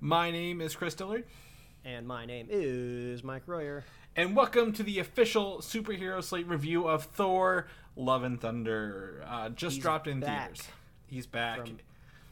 My name is Chris Dillard, And my name is Mike Royer. and welcome to the official Superhero Slate review of Thor: Love and Thunder. Uh, just He's dropped in theaters. He's back. From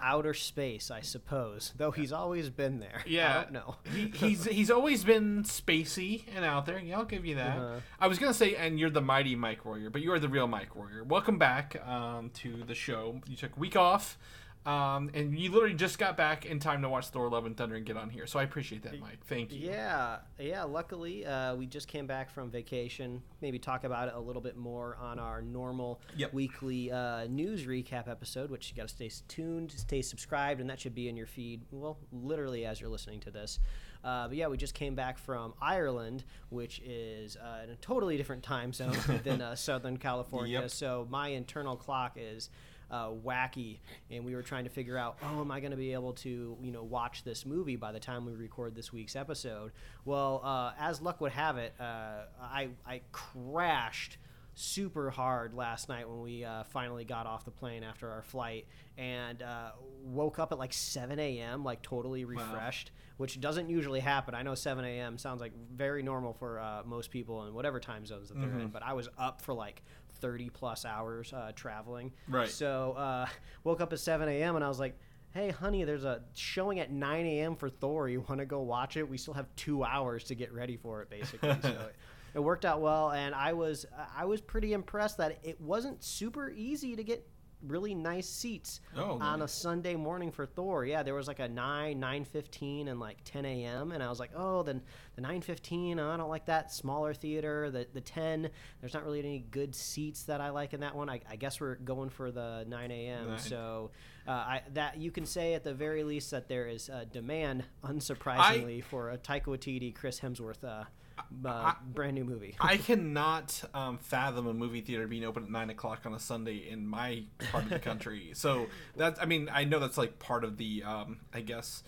outer space, I suppose, though he's always been there. Yeah, I don't know. he, he's he's always been spacey and out there. Yeah, I'll give you that. Uh-huh. I was gonna say, and you're the mighty Mike Warrior, but you are the real Mike Warrior. Welcome back um, to the show. You took a week off, um, and you literally just got back in time to watch Thor: Love and Thunder and get on here. So I appreciate that, Mike. Thank you. Yeah, yeah. Luckily, uh, we just came back from vacation. Maybe talk about it a little bit more on our normal Yep. weekly uh, news recap episode, which you got to stay tuned, stay subscribed, and that should be in your feed. Well, literally as you're listening to this. Uh, but yeah, we just came back from Ireland, which is uh, in a totally different time zone than uh, Southern California. Yep. So my internal clock is uh, wacky, and we were trying to figure out, oh, am I going to be able to, you know, watch this movie by the time we record this week's episode? Well, uh, as luck would have it, uh, I I crashed super hard last night when we uh, finally got off the plane after our flight and uh, woke up at like 7 a.m like totally refreshed which doesn't usually happen i know 7 a.m sounds like very normal for uh, most people in whatever time zones that they're Mm-hmm. in but i was up for like 30 plus hours uh, traveling. Right. so uh, woke up at 7 a.m and i was like hey honey there's a showing at 9 a.m for thor. You want to go watch it? We still have two hours to get ready for it basically. So it worked out well and i was i was pretty impressed that it wasn't super easy to get really nice seats Oh, on a sunday morning for thor. Yeah there was like a 9 9.15 and like 10 a.m and i was like oh then the 9.15 i don't like that smaller theater the, the 10 there's not really any good seats that i like in that one. I, I guess we're going for the 9 a.m Nine. so uh, I, that you can say at the very least that there is a demand unsurprisingly for a taika waititi chris hemsworth uh, uh, brand new movie. I cannot um, fathom a movie theater being open at nine o'clock on a Sunday in my part of the country. So that's, I mean, I know that's like part of the, um, I guess,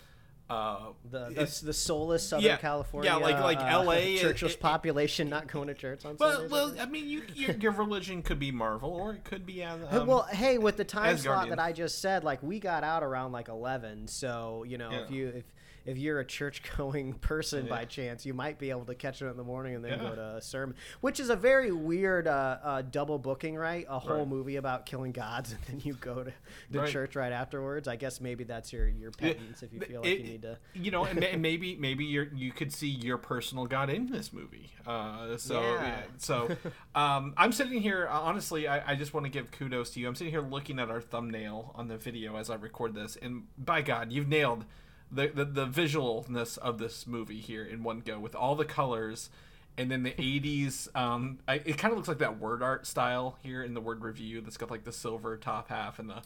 uh, the, it's- the, the soulless Southern Yeah, California, yeah, like- like uh, LA, churchless it- population not going to church on well, Sundays. well, I mean, you, your, your religion could be Marvel, or it could be. uh, Um, well, hey, with the time slot Asgardian. that I just said, like we got out around like eleven, so you know if you if if you're a church going person by chance, you might be able to catch it in the morning and then Yeah. go to a sermon, which is a very weird uh, uh, double booking, right? A whole Right. movie about killing gods and then you go to the Right. church right afterwards. I guess maybe that's your your penance if you feel like It- you need to. you know, and maybe maybe you you could see your personal God in this movie. Uh, so Yeah. yeah, so um, I'm sitting here. uh, Honestly, I, I just want to give kudos to you. I'm sitting here looking at our thumbnail on the video as I record this, and by God, you've nailed the the, the visualness of this movie here in one go with all the colors. And then the '80s, um, I, it kind of looks like that word art style here in the word review. That's got like the silver top half and the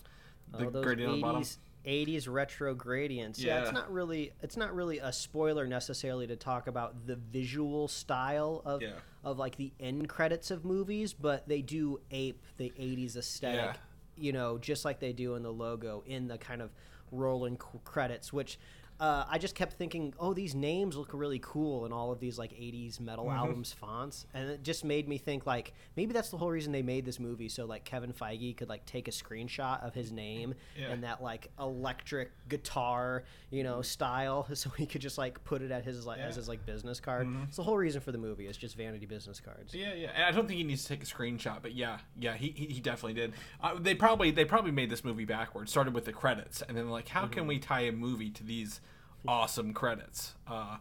the Oh, gradient on the bottom. 80s, 80s retro gradients. Yeah. Yeah. it's not really it's not really a spoiler necessarily to talk about the visual style of Yeah. of like the end credits of movies, but they do ape the 80s aesthetic. Yeah. You know, just like they do in the logo in the kind of rolling credits, which uh, I just kept thinking, oh, these names look really cool in all of these like '80s metal Mm-hmm. albums fonts, and it just made me think like maybe that's the whole reason they made this movie, so like Kevin Feige could like take a screenshot of his name Yeah. and that like electric guitar, you know, style, so he could just like put it at his like as Yeah. Mm-hmm. his like business card. It's the whole reason for the movie. It's just vanity business cards. Yeah, yeah. And I don't think he needs to take a screenshot, but yeah, yeah, he, he, he definitely did. Uh, they probably they probably made this movie backwards. Started with the credits, and then like, how can we tie a movie to these awesome credits? Uh,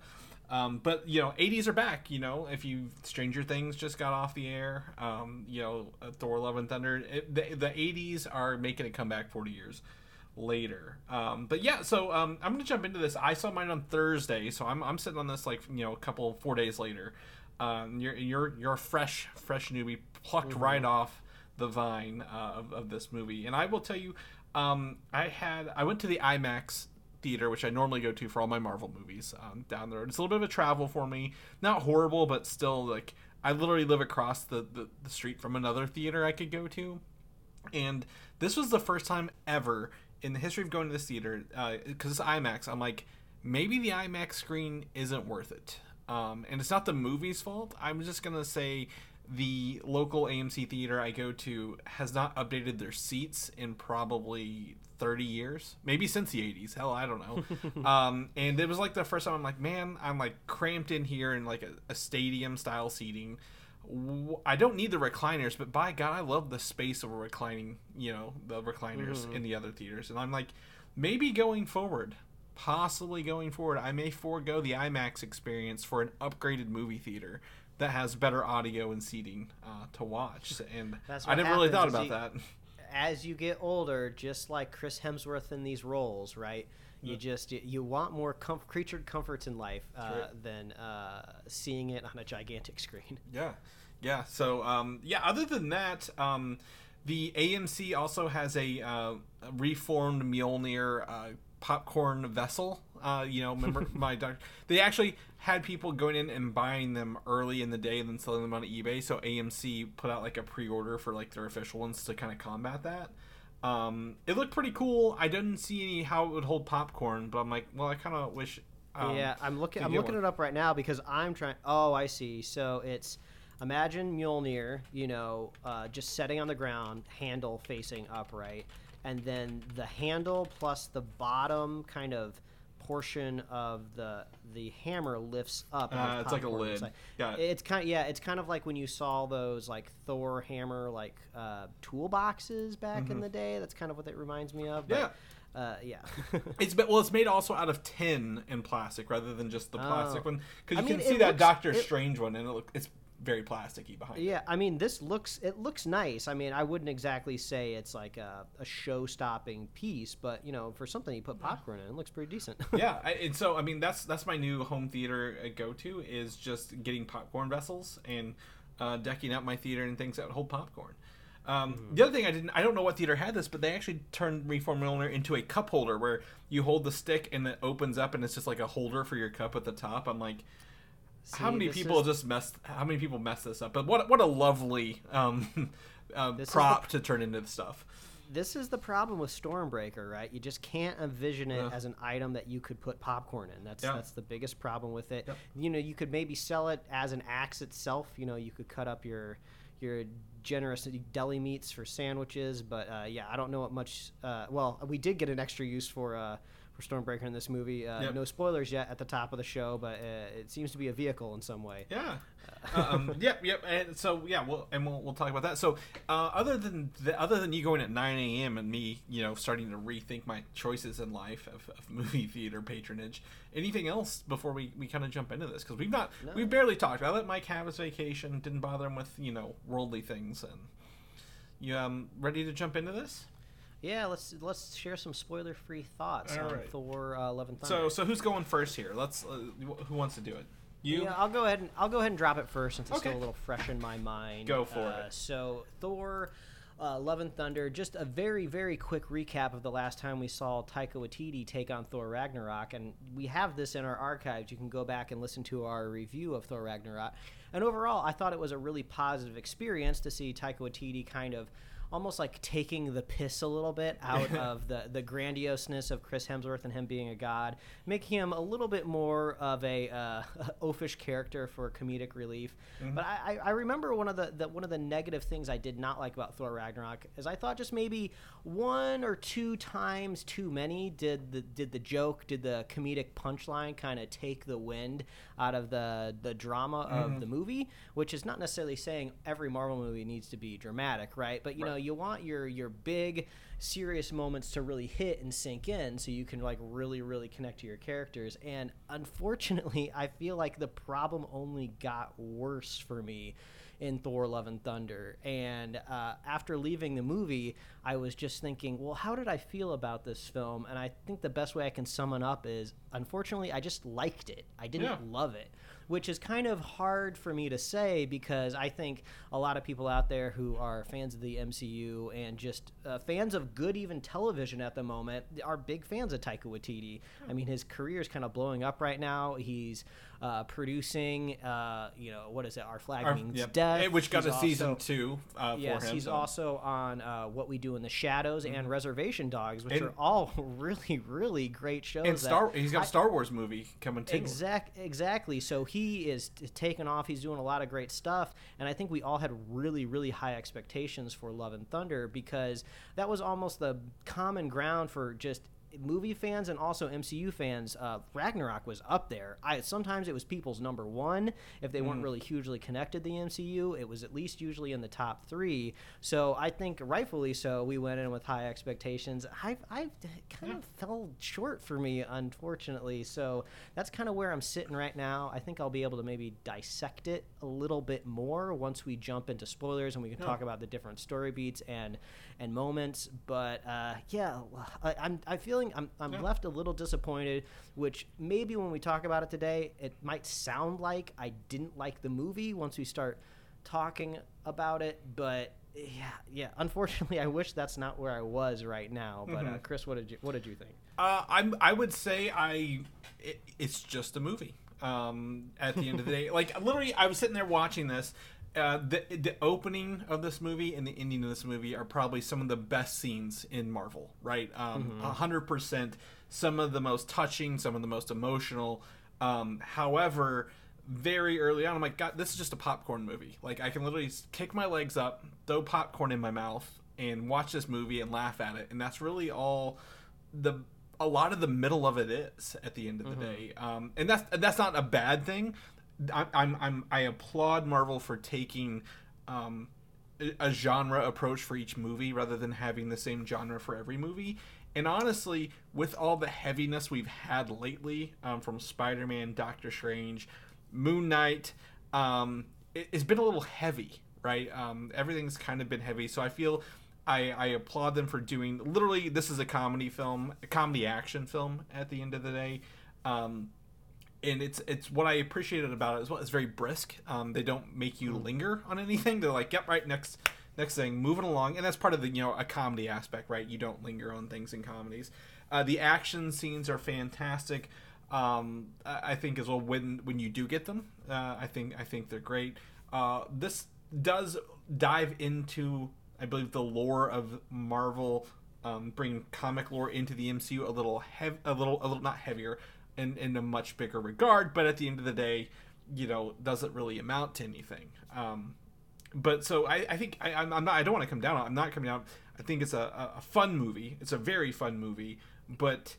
um, but you know, 80s are back. You know, if you Stranger Things just got off the air, um, you know, uh, Thor: Love and Thunder. It, the, the 80s are making a comeback 40 years later. Um, but yeah, so um, I'm gonna jump into this. I saw mine on Thursday, so I'm, I'm sitting on this like you know a couple four days later. Um, you're you're you're a fresh fresh newbie plucked right off the vine uh, of, of this movie, and I will tell you, um, I had I went to the IMAX theater, which I normally go to for all my Marvel movies um, down the road. It's a little bit of a travel for me. Not horrible, but still like I literally live across the, the, the street from another theater I could go to. And this was the first time ever in the history of going to this theater, because uh, it's IMAX, I'm like, maybe the IMAX screen isn't worth it. Um, and it's not the movie's fault. I'm just going to say the local AMC theater I go to has not updated their seats in probably 30 years, maybe since the 80s. Hell, I don't know. um, and it was like the first time I'm like, man, I'm like cramped in here in like a, a stadium style seating. I don't need the recliners, but by God, I love the space of reclining, you know, the recliners mm-hmm. in the other theaters. And I'm like, maybe going forward, possibly going forward, I may forego the IMAX experience for an upgraded movie theater that has better audio and seating uh, to watch. And I never really thought about you, that. As you get older, just like Chris Hemsworth in these roles, right? You just you, want more comf- creature comforts in life uh, right. than uh, seeing it on a gigantic screen. Yeah, yeah. So um, yeah. Other than that, um, the AMC also has a, uh, reformed Mjolnir uh, popcorn vessel. Uh, you know, remember my doctor? They actually had people going in and buying them early in the day and then selling them on eBay. So AMC put out like a pre-order for like their official ones to kind of combat that. Um, it looked pretty cool. I didn't see any how it would hold popcorn, but I'm like, well, I kind of wish. Um, yeah, I'm looking. I'm looking one. it up right now because I'm trying. Oh, I see. So it's imagine Mjolnir, you know, uh, just setting on the ground, handle facing upright, and then the handle plus the bottom kind of portion of the the hammer lifts up. Uh, it's like a lid. It's, like, Got it. it's kind of, yeah, it's kind of like when you saw those like Thor hammer like uh, toolboxes back mm-hmm. in the day. That's kind of what it reminds me of. But, yeah. Uh, yeah, it's well, it's made also out of tin and plastic rather than just the plastic oh. one because you I can mean, see that looks, Doctor it, Strange one and it look, it's very plasticky behind. Yeah, it. I mean, this looks it looks nice. I mean, I wouldn't exactly say it's like a, a show-stopping piece, but you know, for something you put popcorn in, it looks pretty decent. yeah, I, and so I mean, that's that's my new home theater uh, go-to is just getting popcorn vessels and uh, decking out my theater and things that hold popcorn. Um, mm-hmm. The other thing I didn't, I don't know what theater had this, but they actually turned Reform into a cup holder where you hold the stick and it opens up and it's just like a holder for your cup at the top. I'm like, See, how many people is... just messed? How many people messed this up? But what what a lovely um, uh, prop the... to turn into stuff. This is the problem with Stormbreaker, right? You just can't envision it as an item that you could put popcorn in. That's yeah. that's the biggest problem with it. Yep. You know, you could maybe sell it as an axe itself. You know, you could cut up your your generous deli meats for sandwiches, but uh, yeah, I don't know what much. Uh, well, we did get an extra use for uh, for Stormbreaker in this movie. Uh, yep. No spoilers yet at the top of the show, but uh, it seems to be a vehicle in some way. Yeah. Uh, um, yep. Yep. And so yeah, we'll and we'll, we'll talk about that. So uh, other than the, other than you going at 9 a.m. and me, you know, starting to rethink my choices in life of, of movie theater patronage, anything else before we, we kind of jump into this because we've not no. we've barely talked. I let Mike have his vacation, didn't bother him with you know worldly things, and you um ready to jump into this? Yeah, let's let's share some spoiler-free thoughts All on right. Thor: uh, Love and Thunder. So, so who's going first here? Let's. Uh, who wants to do it? You. Yeah, I'll go ahead and I'll go ahead and drop it first since it's okay. still a little fresh in my mind. Go for uh, it. So, Thor. Uh, Love and Thunder. Just a very, very quick recap of the last time we saw Taika Waititi take on Thor Ragnarok, and we have this in our archives. You can go back and listen to our review of Thor Ragnarok. And overall, I thought it was a really positive experience to see Taika Waititi kind of almost like taking the piss a little bit out of the the grandioseness of Chris Hemsworth and him being a god, making him a little bit more of a uh, oafish character for comedic relief. Mm-hmm. But I, I remember one of the, the one of the negative things I did not like about Thor Ragnarok is I thought just maybe one or two times too many did the did the joke, did the comedic punchline kind of take the wind out of the the drama mm-hmm. of the movie, which is not necessarily saying every Marvel movie needs to be dramatic, right? But you right. know, you want your your big serious moments to really hit and sink in so you can like really really connect to your characters and unfortunately i feel like the problem only got worse for me in Thor: Love and Thunder. And uh, after leaving the movie, I was just thinking, well, how did I feel about this film? And I think the best way I can sum it up is, unfortunately, I just liked it. I didn't Yeah. love it which is kind of hard for me to say because I think a lot of people out there who are fans of the MCU and just uh, fans of good even television at the moment are big fans of Taika Waititi. I mean, his career is kind of blowing up right now. He's uh, producing, uh, you know, what is it? Our Flag Our- Means yep. Death. Which got He's a season two uh, Yes, for him. he's so- also on uh, What We Do in the Shadows and mm-hmm. Reservation Dogs, which And- are all really, really great shows. and that Star. He's got I- a Star Wars movie coming too. Exact, exactly. So he is t- taking off. He's doing a lot of great stuff, and I think we all had really, really high expectations for Love and Thunder because that was almost the common ground for just movie fans and also MCU fans. Uh, Ragnarok was up there. I sometimes it was people's number one if they weren't really hugely connected to the MCU. It was at least usually in the top three. So I think rightfully so. We went in with high expectations. I I kind of fell short for me, unfortunately. So that's kind of where I'm sitting right now. I think I'll be able to maybe dissect it a little bit more once we jump into spoilers and we can talk about the different story beats and and moments. But uh, yeah, I, I'm I feeling I'm I'm Yeah. left a little disappointed. Which maybe when we talk about it today, it might sound like I didn't like the movie once we start talking about it, but. Yeah, yeah. Unfortunately, I wish that's not where I was right now. But uh, Chris, what did you what did you think? Uh, I'm. I would say I. It, it's just a movie. Um, at the end of the day, like literally, I was sitting there watching this. Uh, the the opening of this movie and the ending of this movie are probably some of the best scenes in Marvel. Right, um, a hundred percent. Some of the most touching, some of the most emotional. Um, however, very early on, I'm like, God, this is just a popcorn movie. Like, I can literally kick my legs up, throw popcorn in my mouth, and watch this movie and laugh at it. And that's really all the a lot of the middle of it is at the end of the day. Um, and that's and that's not a bad thing. I, I'm, I'm I applaud Marvel for taking um, a- genre approach for each movie rather than having the same genre for every movie. And honestly, with all the heaviness we've had lately um, from Spider Man, Doctor Strange, Moon Knight, um, it, it's been a little heavy, right? Um, everything's kind of been heavy. So I feel I, I applaud them for doing literally, this is a comedy film, a comedy action film at the end of the day. Um, and it's it's what I appreciated about it as well. It's very brisk. Um, they don't make you linger on anything. They're like, yep, right, next next thing, moving along, and that's part of the you know a comedy aspect, right? You don't linger on things in comedies. Uh, the action scenes are fantastic. Um, I I think as well when when you do get them, uh, I think I think they're great. Uh, this does dive into I believe the lore of Marvel, um, bring comic lore into the MCU a little hev- a little a little not heavier, in in a much bigger regard. But at the end of the day, you know, doesn't really amount to anything. Um, but so I, I think I, I'm I'm not I don't want to come down on. I'm not coming down. I think it's a, a, fun movie. It's a very fun movie, but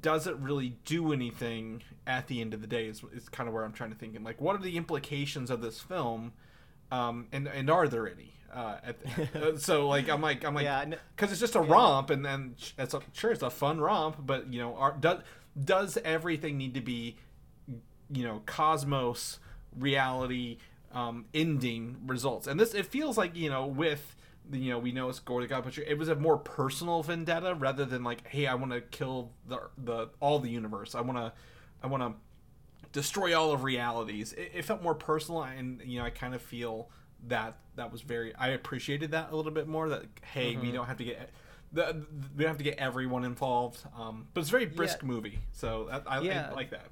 does it really do anything at the end of the day? Is, is kind of where I'm trying to think. And like, what are the implications of this film? Um, and and are there any? Uh, uh, so like I'm like I'm like Yeah, because it's just a romp, and then it's a, sure it's a fun romp, but you know, are, does does everything need to be you know cosmos reality um, ending results? And this it feels like you know with you know we know it's gore to god but it was a more personal vendetta rather than like hey i want to kill the the all the universe. I want to i want to destroy all of realities. It, it felt more personal and you know i kind of feel that that was very i appreciated that a little bit more that hey we don't have to get the, we have to get everyone involved um, but it's a very brisk movie so that, I, Yeah. I like that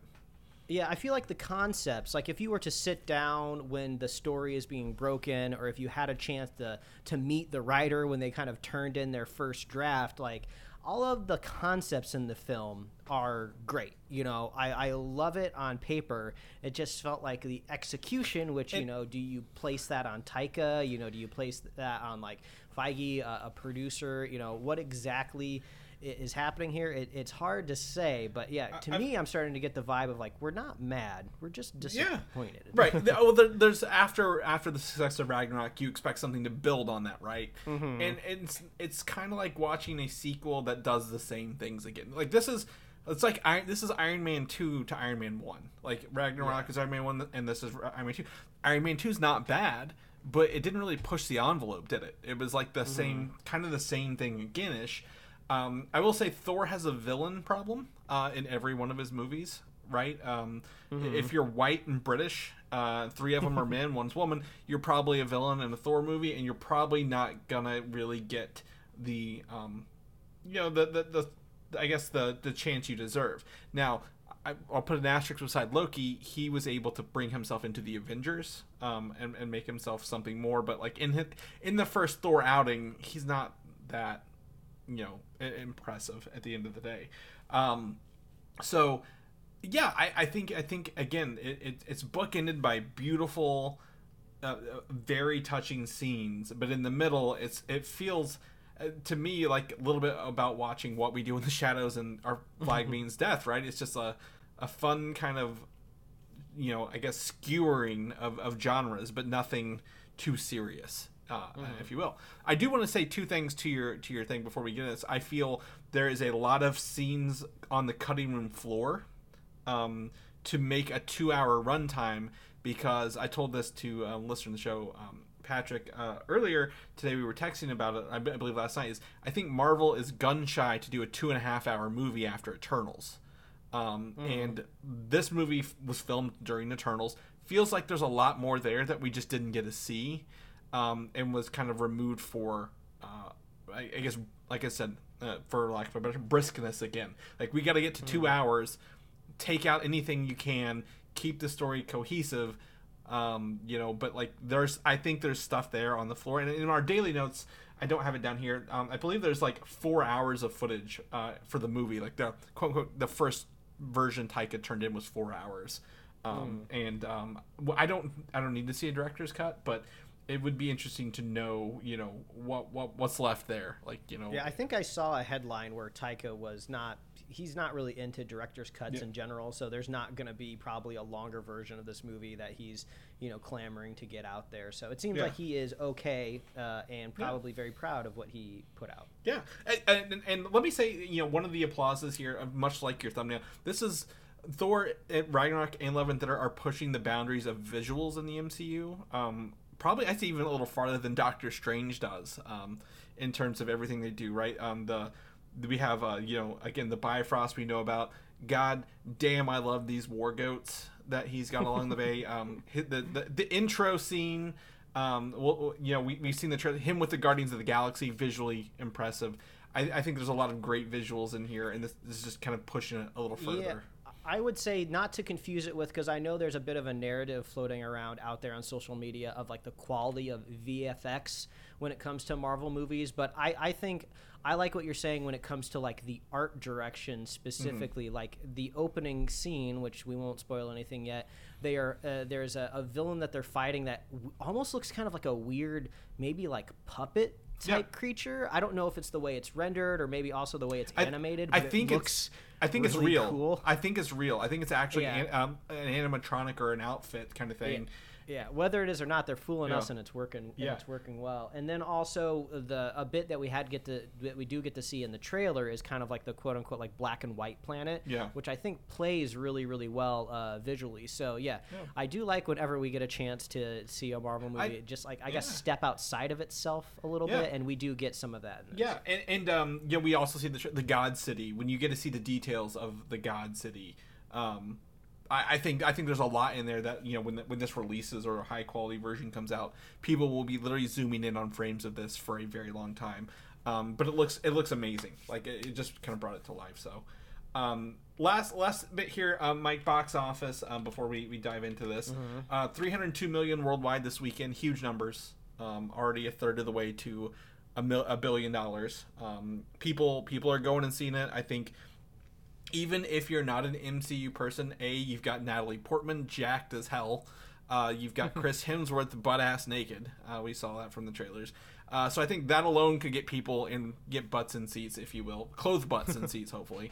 Yeah, I feel like the concepts, like if you were to sit down when the story is being broken, or if you had a chance to to meet the writer when they kind of turned in their first draft, like all of the concepts in the film are great. You know, I, I love it on paper. It just felt like the execution, which you know, do you place that on Taika? You know, do you place that on like Feige, uh, a producer? You know, what exactly? Is happening here? It, it's hard to say, but yeah, to I- me, I'm starting to get the vibe of like we're not mad, we're just disappointed. right. The- well, there, there's after after the success of Ragnarok, you expect something to build on that, right? Mm-hmm. And it's it's kind of like watching a sequel that does the same things again. Like this is it's like Iron, this is Iron Man two to Iron Man one. Like Ragnarok is Iron Man one, and this is Iron Man two. Iron Man two is not bad, but it didn't really push the envelope, did it? It was like the same, kind of the same thing again-ish. Um, I will say Thor has a villain problem uh, in every one of his movies, right? Um, If you're white and British, uh, three of them are men, one's woman, you're probably a villain in a Thor movie, and you're probably not gonna really get the, um, you know, the the, the I guess the the chance you deserve. Now, I, I'll put an asterisk beside Loki. He was able to bring himself into the Avengers, um, and, and make himself something more. But like in his, in the first Thor outing, he's not that, you know, impressive at the end of the day. Um, so, yeah, I, I think I think again, it, it it's bookended by beautiful, uh, uh, very touching scenes. But in the middle, it's it feels. Uh, to me, like a little bit about watching what we do in the shadows and our flag means death, right? It's just a, a fun kind of you know, I guess skewering of, of genres, but nothing too serious, uh, if you will. I do want to say two things to your to your thing before we get into this. I feel there is a lot of scenes on the cutting room floor um, to make a two hour runtime because I told this to um, listener of the show. Um, Patrick, uh, earlier today we were texting about it. I I believe last night is I think Marvel is gun shy to do a two and a half hour movie after Eternals. Um, And this movie f- was filmed during Eternals. Feels like there's a lot more there that we just didn't get to see, um, and was kind of removed for, uh, I, I guess, like I said, uh, for lack of a better briskness again. Like we got to get to two hours, take out anything you can, keep the story cohesive. Um, you know, but like there's, I think there's stuff there on the floor, and in our daily notes, I don't have it down here. Um, I believe there's like four hours of footage uh, for the movie. Like the quote unquote the first version Taika turned in was four hours, um, and um, I don't I don't need to see a director's cut, but it would be interesting to know you know what what what's left there. Like you know Yeah, I think I saw a headline where Taika was not. He's not really into director's cuts in general, so there's not going to be probably a longer version of this movie that he's, you know, clamoring to get out there. So it seems Yeah. like he is okay uh, and probably very proud of what he put out. Yeah, and, and, and let me say, you know, one of the applauses here, uh, much like your thumbnail, this is Thor, uh, Ragnarok, and Love and Thunder are pushing the boundaries of visuals in the MCU. Um, probably, I'd say even a little farther than Doctor Strange does um, in terms of everything they do. Right? Um, the we have, uh, you know, again the Bifrost we know about. God damn, I love these war goats that he's got along the way. Um, hit the, the the intro scene. Um, well, you know, we, we've seen the tra- him with the Guardians of the Galaxy, visually impressive. I, I think there's a lot of great visuals in here, and this, this is just kind of pushing it a little further. Yeah, I would say not to confuse it with because I know there's a bit of a narrative floating around out there on social media of like the quality of VFX when it comes to Marvel movies, but I, I think I like what you're saying when it comes to like the art direction specifically, like the opening scene, which we won't spoil anything yet. They are uh, there's a, a villain that they're fighting that w- almost looks kind of like a weird, maybe like puppet Yeah. type creature. I don't know if it's the way it's rendered or maybe also the way it's I- animated. I it think looks it's. I think it's real. Cool. I think it's real. I think it's actually Yeah. an, um, an animatronic or an outfit kind of thing. Yeah, whether it is or not, they're fooling Yeah. us, and it's working. And Yeah. it's working well. And then also the a bit that we had get to that we do get to see in the trailer is kind of like the quote unquote like black and white planet. Yeah. which I think plays really really well uh, visually. So yeah, I do like whenever we get a chance to see a Marvel movie, I- just like I guess step outside of itself a little Yeah. bit, and we do get some of that. Yeah, and, and um, know, we also see the the God City when you get to see the details of the God City. Um, I, I think I think there's a lot in there that you know when the, when this releases or a high quality version comes out, people will be literally zooming in on frames of this for a very long time. Um, but it looks it looks amazing. Like it, it just kind of brought it to life. So. Um, last last bit here, um, Mike box office. Um, before we, we dive into this, uh, 302 million worldwide this weekend. Huge numbers. Um, already a third of the way to a, mil- a billion dollars. Um, people people are going and seeing it. I think even if you're not an MCU person, a you've got Natalie Portman jacked as hell. Uh, you've got Chris Hemsworth butt ass naked. Uh, we saw that from the trailers. Uh, so I think that alone could get people and get butts in seats, if you will, clothed butts in seats, hopefully.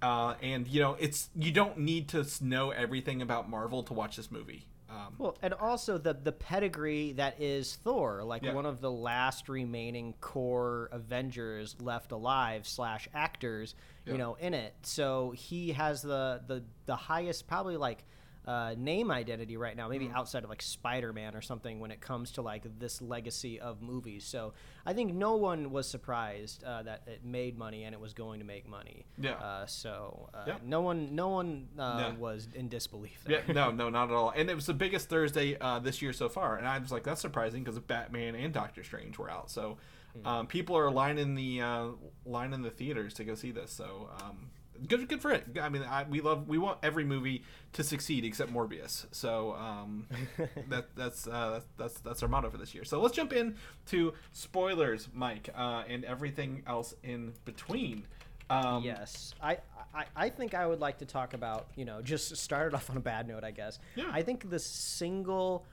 Uh, and you know, it's you don't need to know everything about Marvel to watch this movie. Um, Well, and also the the pedigree that is Thor, like Yeah. one of the last remaining core Avengers left alive slash actors, Yeah. you know, in it. So he has the the the highest, probably like uh, name identity right now, Mm. maybe outside of like Spider Man or something when it comes to like this legacy of movies. So I think no one was surprised uh, that it made money and it was going to make money. Yeah. Uh, so uh, Yeah. no one, no one uh, Yeah. was in disbelief. Yeah, no, no, not at all. And it was the biggest Thursday uh, this year so far, and I was like, that's surprising because Batman and Doctor Strange were out. So um, people are lining the uh, lining the theaters to go see this. So um, good, good for it. I mean, I, we love we want every movie to succeed except Morbius. So um, that that's uh, that's that's our motto for this year. So let's jump in to spoilers, Mike, uh, and everything else in between. Um, Yes, I, I I think I would like to talk about you know just started off on a bad note, I guess. Yeah. I think the single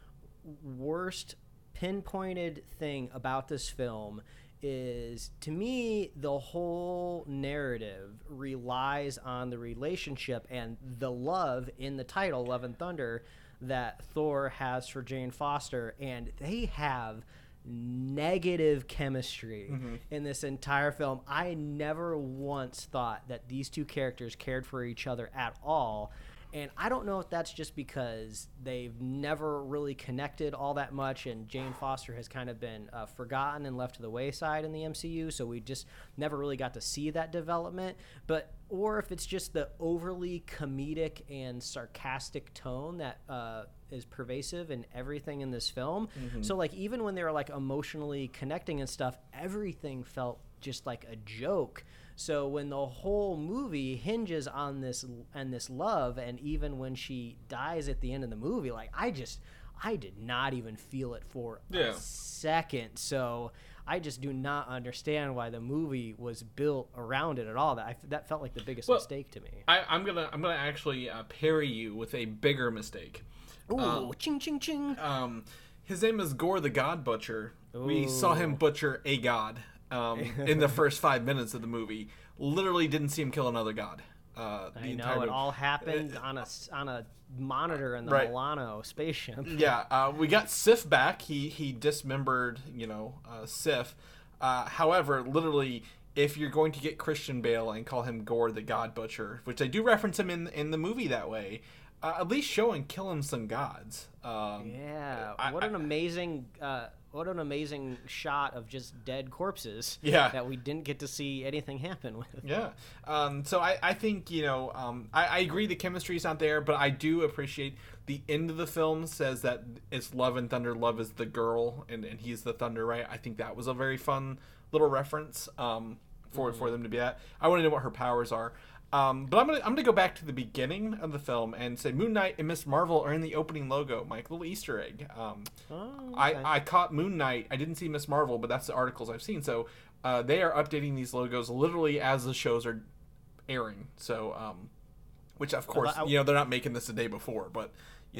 worst pinpointed thing about this film is to me the whole narrative relies on the relationship and the love in the title love and thunder that thor has for jane foster. And they have negative chemistry mm-hmm. in this entire film. I never once thought that these two characters cared for each other at all and I don't know if that's just because they've never really connected all that much, and Jane Foster has kind of been uh, forgotten and left to the wayside in the MCU, so we just never really got to see that development. But or if it's just the overly comedic and sarcastic tone that uh, is pervasive in everything in this film. So like even when they were like emotionally connecting and stuff, everything felt just like a joke. So when the whole movie hinges on this and this love, and even when she dies at the end of the movie, like I just, I did not even feel it for Yeah. a second. So I just do not understand why the movie was built around it at all. That I, that felt like the biggest Well, mistake to me. I, I'm gonna I'm gonna actually uh, parry you with a bigger mistake. Ooh, ching ching ching. Um, his name is Gore the God Butcher. We saw him butcher a god um, in the first five minutes of the movie. Literally didn't see him kill another god. Uh, the I entire know it movie. all happened on a on a monitor in the Right. Milano spaceship. Yeah, uh, we got Sif back. He he dismembered, you know, uh, Sif. Uh, however, literally, if you're going to get Christian Bale and call him Gore the God Butcher, which I do reference him in in the movie that way, uh, at least show and kill him some gods. Um, Yeah, what I- an amazing, uh, what an amazing shot of just dead corpses. Yeah. that we didn't get to see anything happen with. Yeah. Um, so I, I think, you know, um, I, I agree the chemistry's not there, but I do appreciate the end of the film says that it's love and thunder. Love is the girl and, and he's the thunder, right? I think that was a very fun little reference um, for, for them to be at. I want to know what her powers are. Um, but I'm gonna I'm gonna go back to the beginning of the film and say Moon Knight and Miss Marvel are in the opening logo, Mike. Little Easter egg. Um, Oh, okay. I, I caught Moon Knight. I didn't see Miss Marvel, but that's the articles I've seen. So uh, they are updating these logos literally as the shows are airing. So, um, which of course, I- you know, they're not making this the day before, but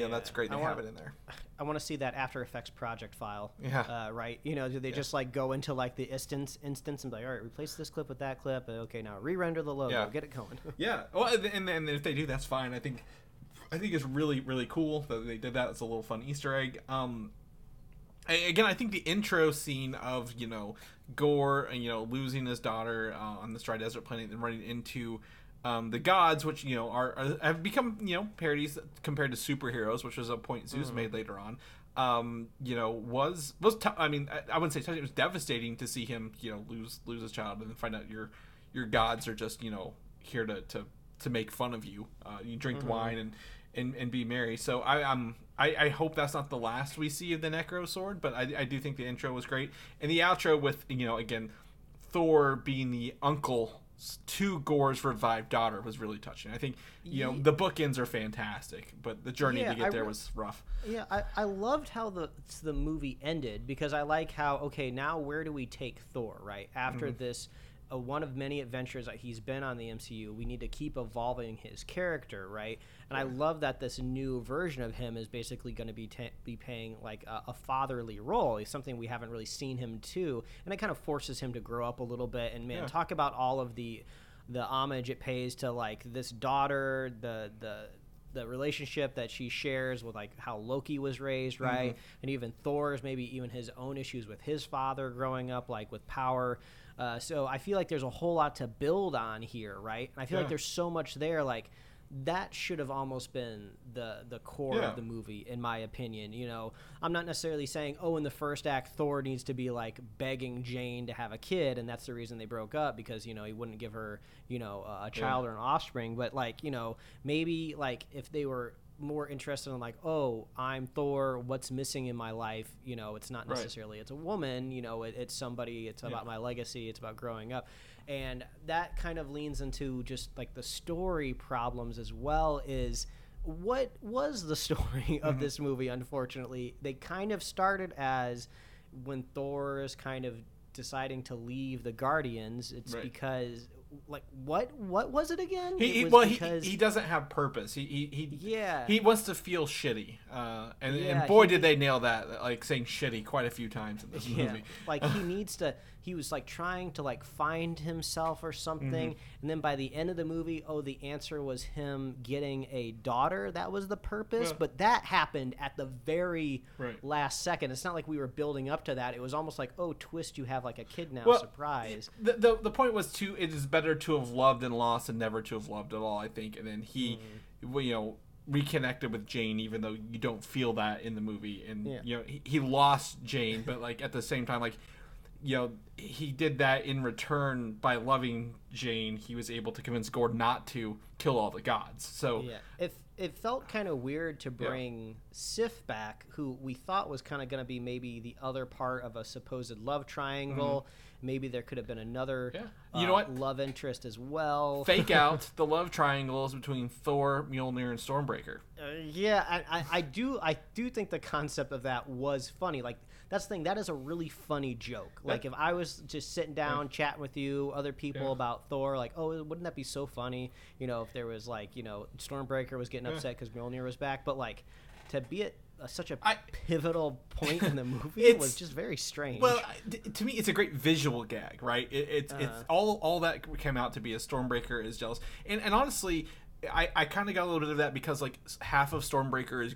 know, that's great. They I have it in there. I want to see that After Effects project file. Yeah. Uh, right. You know, do they just like go into like the instance instance and be like, all right, replace this clip with that clip. Okay, now re-render the logo. Yeah. Get it going. Yeah. Well, and, and if they do, that's fine. I think, I think it's really really cool that they did that. It's a little fun Easter egg. Um, a- again, I think the intro scene of you know Gore, uh, you know, losing his daughter uh, on this dry desert planet and running into um, the gods, which you know are, are have become you know parodies compared to superheroes, which was a point Zeus made later on. Um, you know, was was t- I mean, I, I wouldn't say touching. It was devastating to see him, you know, lose lose his child and then find out your your gods are just you know here to to, to make fun of you. Uh, you drink wine and, and and be merry. So I um I, I hope that's not the last we see of the Necro Sword, but I, I do think the intro was great and the outro with you know again Thor being the uncle to Gore's revived daughter was really touching. I think you know the bookends are fantastic, but the journey Yeah, to get I there re- was rough. Yeah, I, I loved how the the movie ended because I like how okay now where do we take Thor right after Mm-hmm. this uh, one of many adventures that he's been on the MCU we need to keep evolving his character right and I love that this new version of him is basically going to be ta be paying like a, a fatherly role it's something we haven't really seen him to and it kind of forces him to grow up a little bit and man Yeah. talk about all of the the homage it pays to like this daughter the the the relationship that she shares with like how Loki was raised, right? And even Thor's maybe even his own issues with his father growing up, like with power. Uh, so I feel like there's a whole lot to build on here, right? And I feel Yeah. like there's so much there, like that should have almost been the the core Yeah. of the movie, in my opinion. You know, I'm not necessarily saying, oh, in the first act, Thor needs to be like begging Jane to have a kid, and that's the reason they broke up because you know he wouldn't give her, you know, a a child or an offspring. But like, you know, maybe like if they were more interested in like, oh, I'm Thor. What's missing in my life? You know, it's not Right. necessarily it's a woman. You know, it, it's somebody. It's about Yeah. my legacy. It's about growing up, and that kind of leans into just like the story problems as well. Is what was the story of Mm-hmm. this movie? Unfortunately, they kind of started as when Thor is kind of deciding to leave the Guardians. It's Right. because like what what was it again? He, It was well, he, he doesn't have purpose. He he, he Yeah. He wants to feel shitty, uh, and, Yeah, and boy he- did they nail that! Like saying shitty quite a few times in this Yeah, movie. like he needs to. He was like trying to like find himself or something, Mm-hmm. and then by the end of the movie, oh, the answer was him getting a daughter. That was the purpose, Yeah. but that happened at the very Right. last second. It's not like we were building up to that. It was almost like, oh, twist, you have like a kid now. Well, Surprise. The, the the point was to it is better to have loved and lost than never to have loved at all. I think, and then he, Mm-hmm. you know, reconnected with Jane, even though you don't feel that in the movie, and Yeah. you know he, he lost Jane, but like at the same time, like you know he did that in return by loving Jane. He was able to convince Gore not to kill all the gods. So Yeah, it it felt kind of weird to bring Sif back, who we thought was kind of going to be maybe the other part of a supposed love triangle. Maybe there could have been another, Mm-hmm. Yeah. You know uh, what? love interest as well. fake out the love triangles between Thor, Mjolnir, and Stormbreaker. Uh, yeah, I, I, I do I do think the concept of that was funny. Like that's the thing. That is a really funny joke. Like if I was just sitting down chatting with you, other people Yeah. about Thor, like oh, wouldn't that be so funny? You know, if there was like you know Stormbreaker was getting upset because Mjolnir was back, but like to be at uh, such a I- pivotal point in the movie It's- was just very strange. Well, to me, it's a great visual gag, right? It, it's Uh-huh. it's all all that came out to be a Stormbreaker is jealous, and and honestly, I I kind of got a little bit of that because like half of Stormbreaker is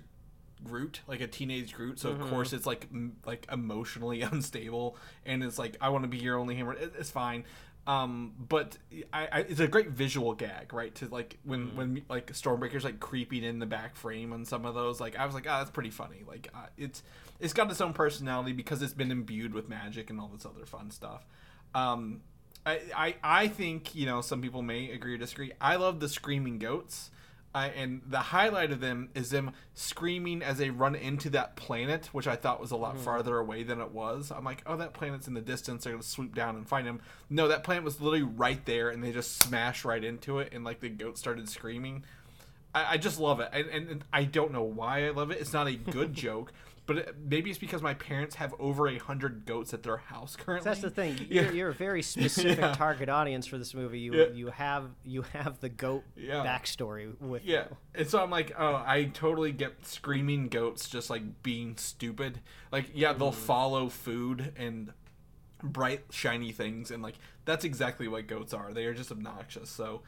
Groot, like a teenage Groot, so of Mm-hmm. course it's like m- like emotionally unstable, and it's like I want to be your only hammer. It, it's fine. Um, but I, I, it's a great visual gag, right? To like when Mm-hmm. when like Stormbreaker's like creeping in the back frame on some of those, like I was like, ah, that's pretty funny. Like uh, it's it's got its own personality because it's been imbued with magic and all this other fun stuff. Um, I, I I think you know some people may agree or disagree. I love the screaming goats. I, and the highlight of them is them screaming as they run into that planet, which I thought was a lot hmm. farther away than it was. I'm like, oh, that planet's in the distance. They're gonna swoop down and find him. No, that planet was literally right there, and they just smashed right into it, and like the goat started screaming. I, I just love it, and, and, and I don't know why I love it. It's not a good joke, but maybe it's because my parents have over a hundred goats at their house currently. that's the thing. You're, you're a very specific Yeah. target audience for this movie. You Yeah. you have you have the goat Yeah. backstory with Yeah, you. and so I'm like, oh, I totally get screaming goats just like being stupid. Like, yeah, they'll follow food and bright shiny things, and like that's exactly what goats are. They are just obnoxious. So,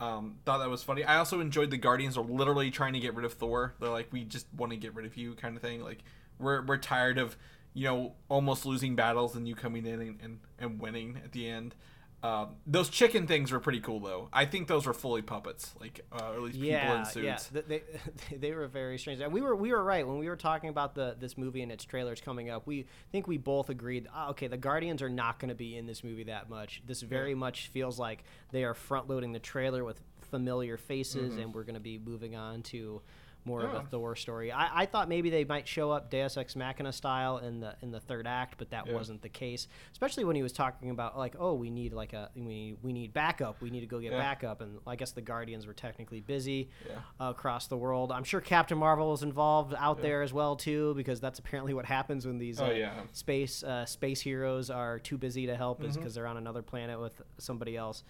um, thought that was funny. I also enjoyed the Guardians are literally trying to get rid of Thor. They're like, we just want to get rid of you, kind of thing. Like, we're we're tired of you know almost losing battles and you coming in and, and, and winning at the end. Um, those chicken things were pretty cool though. I think those were fully puppets, like uh, or at least people in suits. Yeah, Th- they, they were very strange. And we were we were right when we were talking about the this movie and its trailers coming up. We think we both agreed. ah, okay, the Guardians are not going to be in this movie that much. This very much feels like they are front loading the trailer with familiar faces, and we're going to be moving on to more of. A Thor story. I, I thought maybe they might show up Deus Ex Machina style in the in the third act, but that Yeah. wasn't the case. Especially when he was talking about like, oh, we need like a we we need backup. We need to go get Yeah. backup, and I guess the Guardians were technically busy Yeah. uh, across the world. I'm sure Captain Marvel was involved out there as well too, because that's apparently what happens when these Oh, uh, yeah. space uh, space heroes are too busy to help, Mm-hmm. is because they're on another planet with somebody else.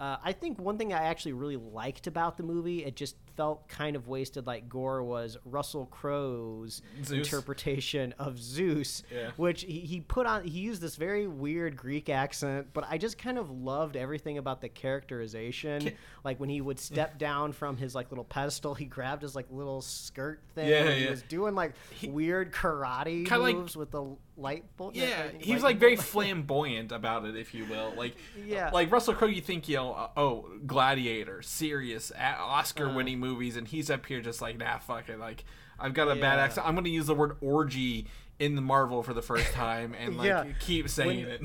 Uh, I think one thing I actually really liked about the movie, it just felt kind of wasted, like Gore was Russell Crowe's Zeus. interpretation of Zeus, Yeah. which he, he put on. He used this very weird Greek accent, but I just kind of loved everything about the characterization. Can- like when he would step down from his like little pedestal, he grabbed his like little skirt thing. Yeah, and he was doing like weird karate Kinda like- moves with the light bolt. Yeah, lightning- he was like very flamboyant about it, if you will. Like, Yeah. like Russell Crowe. You think you know, uh, oh, Gladiator, serious Oscar-winning Uh-huh. movies, and he's up here just like, nah, fuck it. Like, I've got a bad accent. I'm going to use the word orgy in the Marvel for the first time, and like Yeah. keep saying When- it.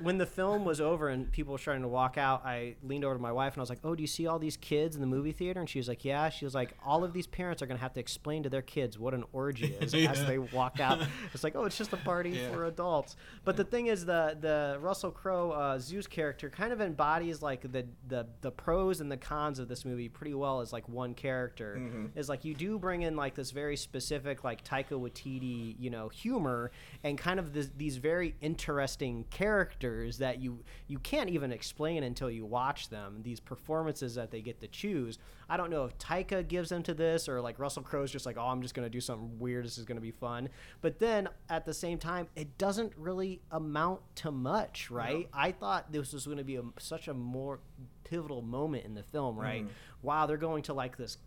When the film was over and people were starting to walk out, I leaned over to my wife and I was like, "Oh, do you see all these kids in the movie theater?" And she was like, "Yeah." She was like, "All of these parents are going to have to explain to their kids what an orgy is Yeah. as they walk out." It's like, "Oh, it's just a party Yeah. for adults." But the thing is, the the Russell Crowe uh, Zeus character kind of embodies like the, the the pros and the cons of this movie pretty well as like one character. Mm-hmm. Is like you do bring in like this very specific like Taika Waititi, you know, humor and kind of this, these very interesting characters that you you can't even explain until you watch them. These performances that they get to choose. I don't know if Taika gives them to this or like Russell Crowe's just like, oh, I'm just gonna do something weird. This is gonna be fun. But then at the same time, it doesn't really amount to much, right? I thought this was gonna be a, such a more pivotal moment in the film, right? Mm-hmm. Wow, they're going to like this.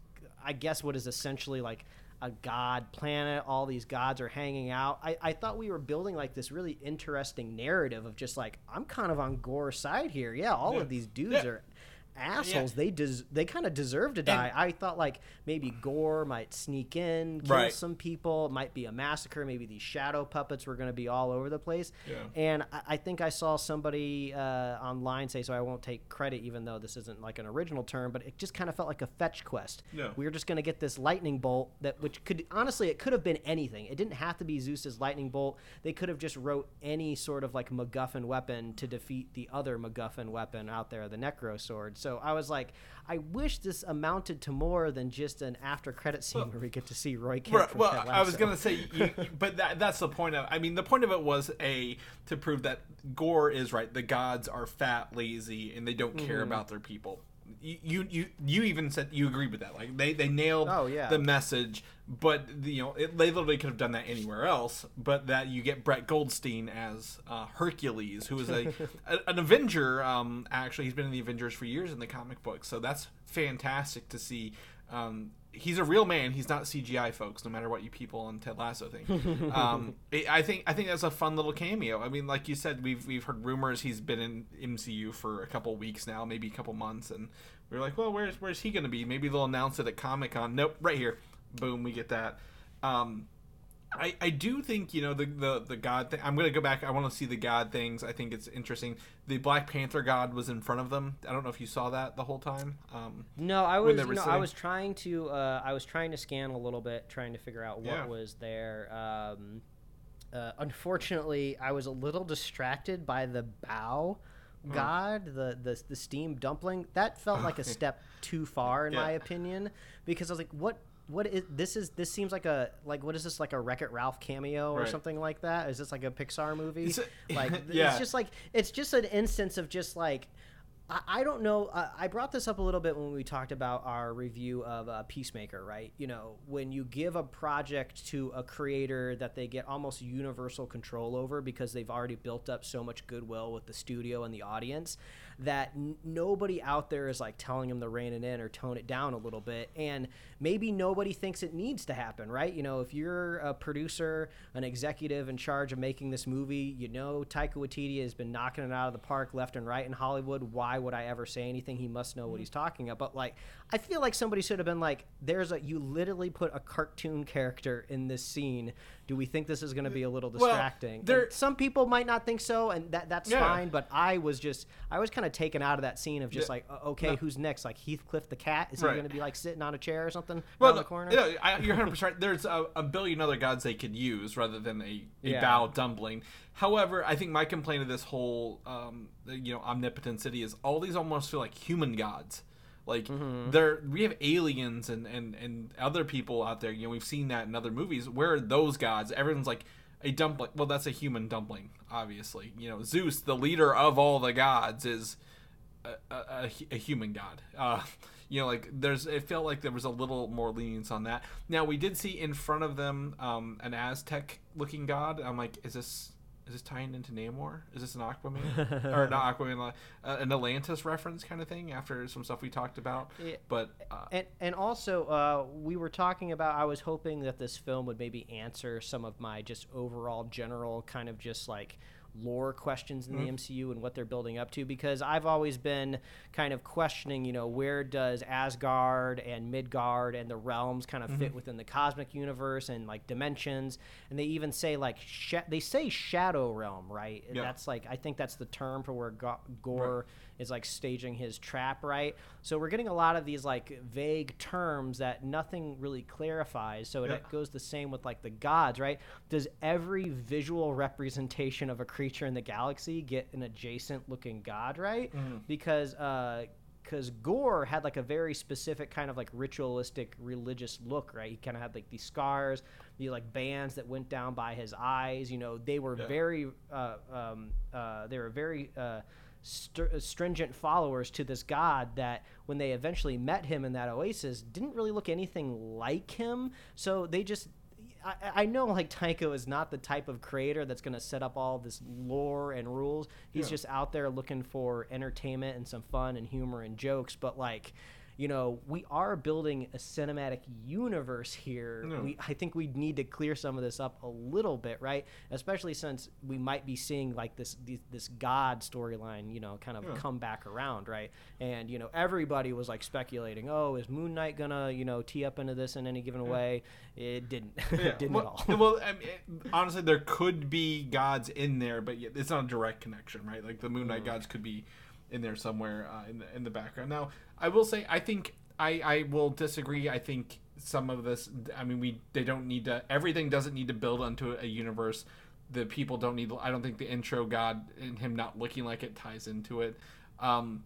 I guess what is essentially like a god planet. All these gods are hanging out. I, I thought we were building like this really interesting narrative of just like I'm kind of on Gore's side here. Yeah, all Yeah. of these dudes Yeah. are assholes. They des- they kind of deserve to die. I thought like maybe Gore might sneak in, kill Right. some people. It might be a massacre. Maybe these shadow puppets were going to be all over the place. Yeah. And I, I think I saw somebody uh, online say, so I won't take credit, even though this isn't like an original term, but it just kind of felt like a fetch quest. Yeah. We were just going to get this lightning bolt that, which could honestly, it could have been anything. It didn't have to be Zeus's lightning bolt. They could have just wrote any sort of like MacGuffin weapon to defeat the other MacGuffin weapon out there, the Necro sword. So I was like, I wish this amounted to more than just an after credit scene where we get to see Roy Kent. Right, well, I was gonna say, you- but that, that's the point of. I mean, the point of it was a to prove that Gore is right. The gods are fat, lazy, and they don't care Mm-hmm. about their people. You, you you even said you agreed with that. Like they they nailed Oh, yeah. the message, but you know it, they literally could have done that anywhere else. But that you get Brett Goldstein as uh, Hercules, who is a, a an Avenger. Um, actually, he's been in the Avengers for years in the comic books, so that's fantastic to see. Um, he's a real man. He's not CGI, folks. No matter what you people on Ted Lasso think. um, I I think I think that's a fun little cameo. I mean, like you said, we've we've heard rumors he's been in MCU for a couple weeks now, maybe a couple months, and we are like, well, where's where's he going to be? Maybe they'll announce it at Comic Con. Nope, right here. Boom, we get that. Um, I, I do think you know the the, the god thing. I'm gonna go back. I want to see the god things. I think it's interesting. The Black Panther god was in front of them. I don't know if you saw that the whole time. Um, No, I was were I was trying to uh, I was trying to scan a little bit, trying to figure out what Yeah. was there. Um, uh, unfortunately, I was a little distracted by the bao Hmm. god, the, the the steam dumpling. That felt like a step too far, in my opinion, because I was like, what. What is this? Is this seems like a like what is this like a Wreck It Ralph cameo or Right. something like that? Is this like a Pixar movie? It's a- like Yeah. it's just like it's just an instance of just like I, I don't know. I, I brought this up a little bit when we talked about our review of uh, Peacemaker, right? You know, when you give a project to a creator that they get almost universal control over because they've already built up so much goodwill with the studio and the audience that n- nobody out there is like telling them to rein it in or tone it down a little bit. And maybe nobody thinks it needs to happen, right? You know, if you're a producer, an executive in charge of making this movie, you know Taika Waititi has been knocking it out of the park left and right in Hollywood. Why would I ever say anything? He must know what mm-hmm. he's talking about. But like, I feel like somebody should have been like, "There's a you literally put a cartoon character in this scene. Do we think this is going to be a little Well, distracting?" there- And some people might not think so, and that that's Yeah. fine. But I was just, I was kind of taken out of that scene of just Yeah. like, okay, No. who's next? Like Heathcliff the cat? Is Right. he going to be like sitting on a chair or something well, around the corner? no, I, you're 100 percent. There's a, a billion other gods they could use rather than a, a Yeah. bao dumpling. However, I think my complaint of this whole, um, you know, omnipotent city is all these almost feel like human gods. Like Mm-hmm. there, we have aliens and, and and other people out there. You know, we've seen that in other movies. Where are those gods? Everyone's like a dumpling. Well, that's a human dumpling, obviously. You know, Zeus, the leader of all the gods, is a, a, a, human god. Uh, you know, like there's, it felt like there was a little more lenience on that. Now we did see in front of them um, an Aztec looking god. I'm like, is this is this tying into Namor? Is this an Aquaman or not Aquaman? Uh, an Atlantis reference kind of thing after some stuff we talked about. Yeah. But uh, And and also, uh, we were talking about. I was hoping that this film would maybe answer some of my just overall general kind of just like lore questions in the mm-hmm. MCU and what they're building up to because I've always been kind of questioning, you know, where does Asgard and Midgard and the realms kind of fit mm-hmm. within the cosmic universe and like dimensions and they even say like sh- they say shadow realm, right? Yeah. That's like I think that's the term for where Go- Gore is like staging his trap, right? So we're getting a lot of these like vague terms that nothing really clarifies. So Yeah. it goes the same with like the gods, right? Does every visual representation of a creature in the galaxy get an adjacent looking god, right? Because uh because Gore had like a very specific kind of like ritualistic religious look, right? He kind of had like these scars, the like bands that went down by his eyes. You know, they were Yeah. very, uh, um, uh, they were very uh, str- uh, stringent followers to this god that when they eventually met him in that oasis didn't really look anything like him so they just I, I know like Taika is not the type of creator that's going to set up all this lore and rules. He's Yeah. just out there looking for entertainment and some fun and humor and jokes. But like, you know, we are building a cinematic universe here. Yeah. We I think we need to clear some of this up a little bit, right? Especially since we might be seeing like this this, this God storyline, you know, kind of Yeah. come back around, right? And you know, everybody was like speculating, oh, is Moon Knight gonna you know tee up into this in any given way? It didn't. yeah, it didn't well, at all. well, I mean, it- honestly, there could be gods in there, but it's not a direct connection, right? Like the Moon Knight mm. gods could be in there somewhere uh, in the in the background. Now, I will say, I think I I will disagree. I think some of this, I mean, we they don't need to. Everything doesn't need to build onto a universe. The people don't need. I don't think the intro god and him not looking like it ties into it. Um,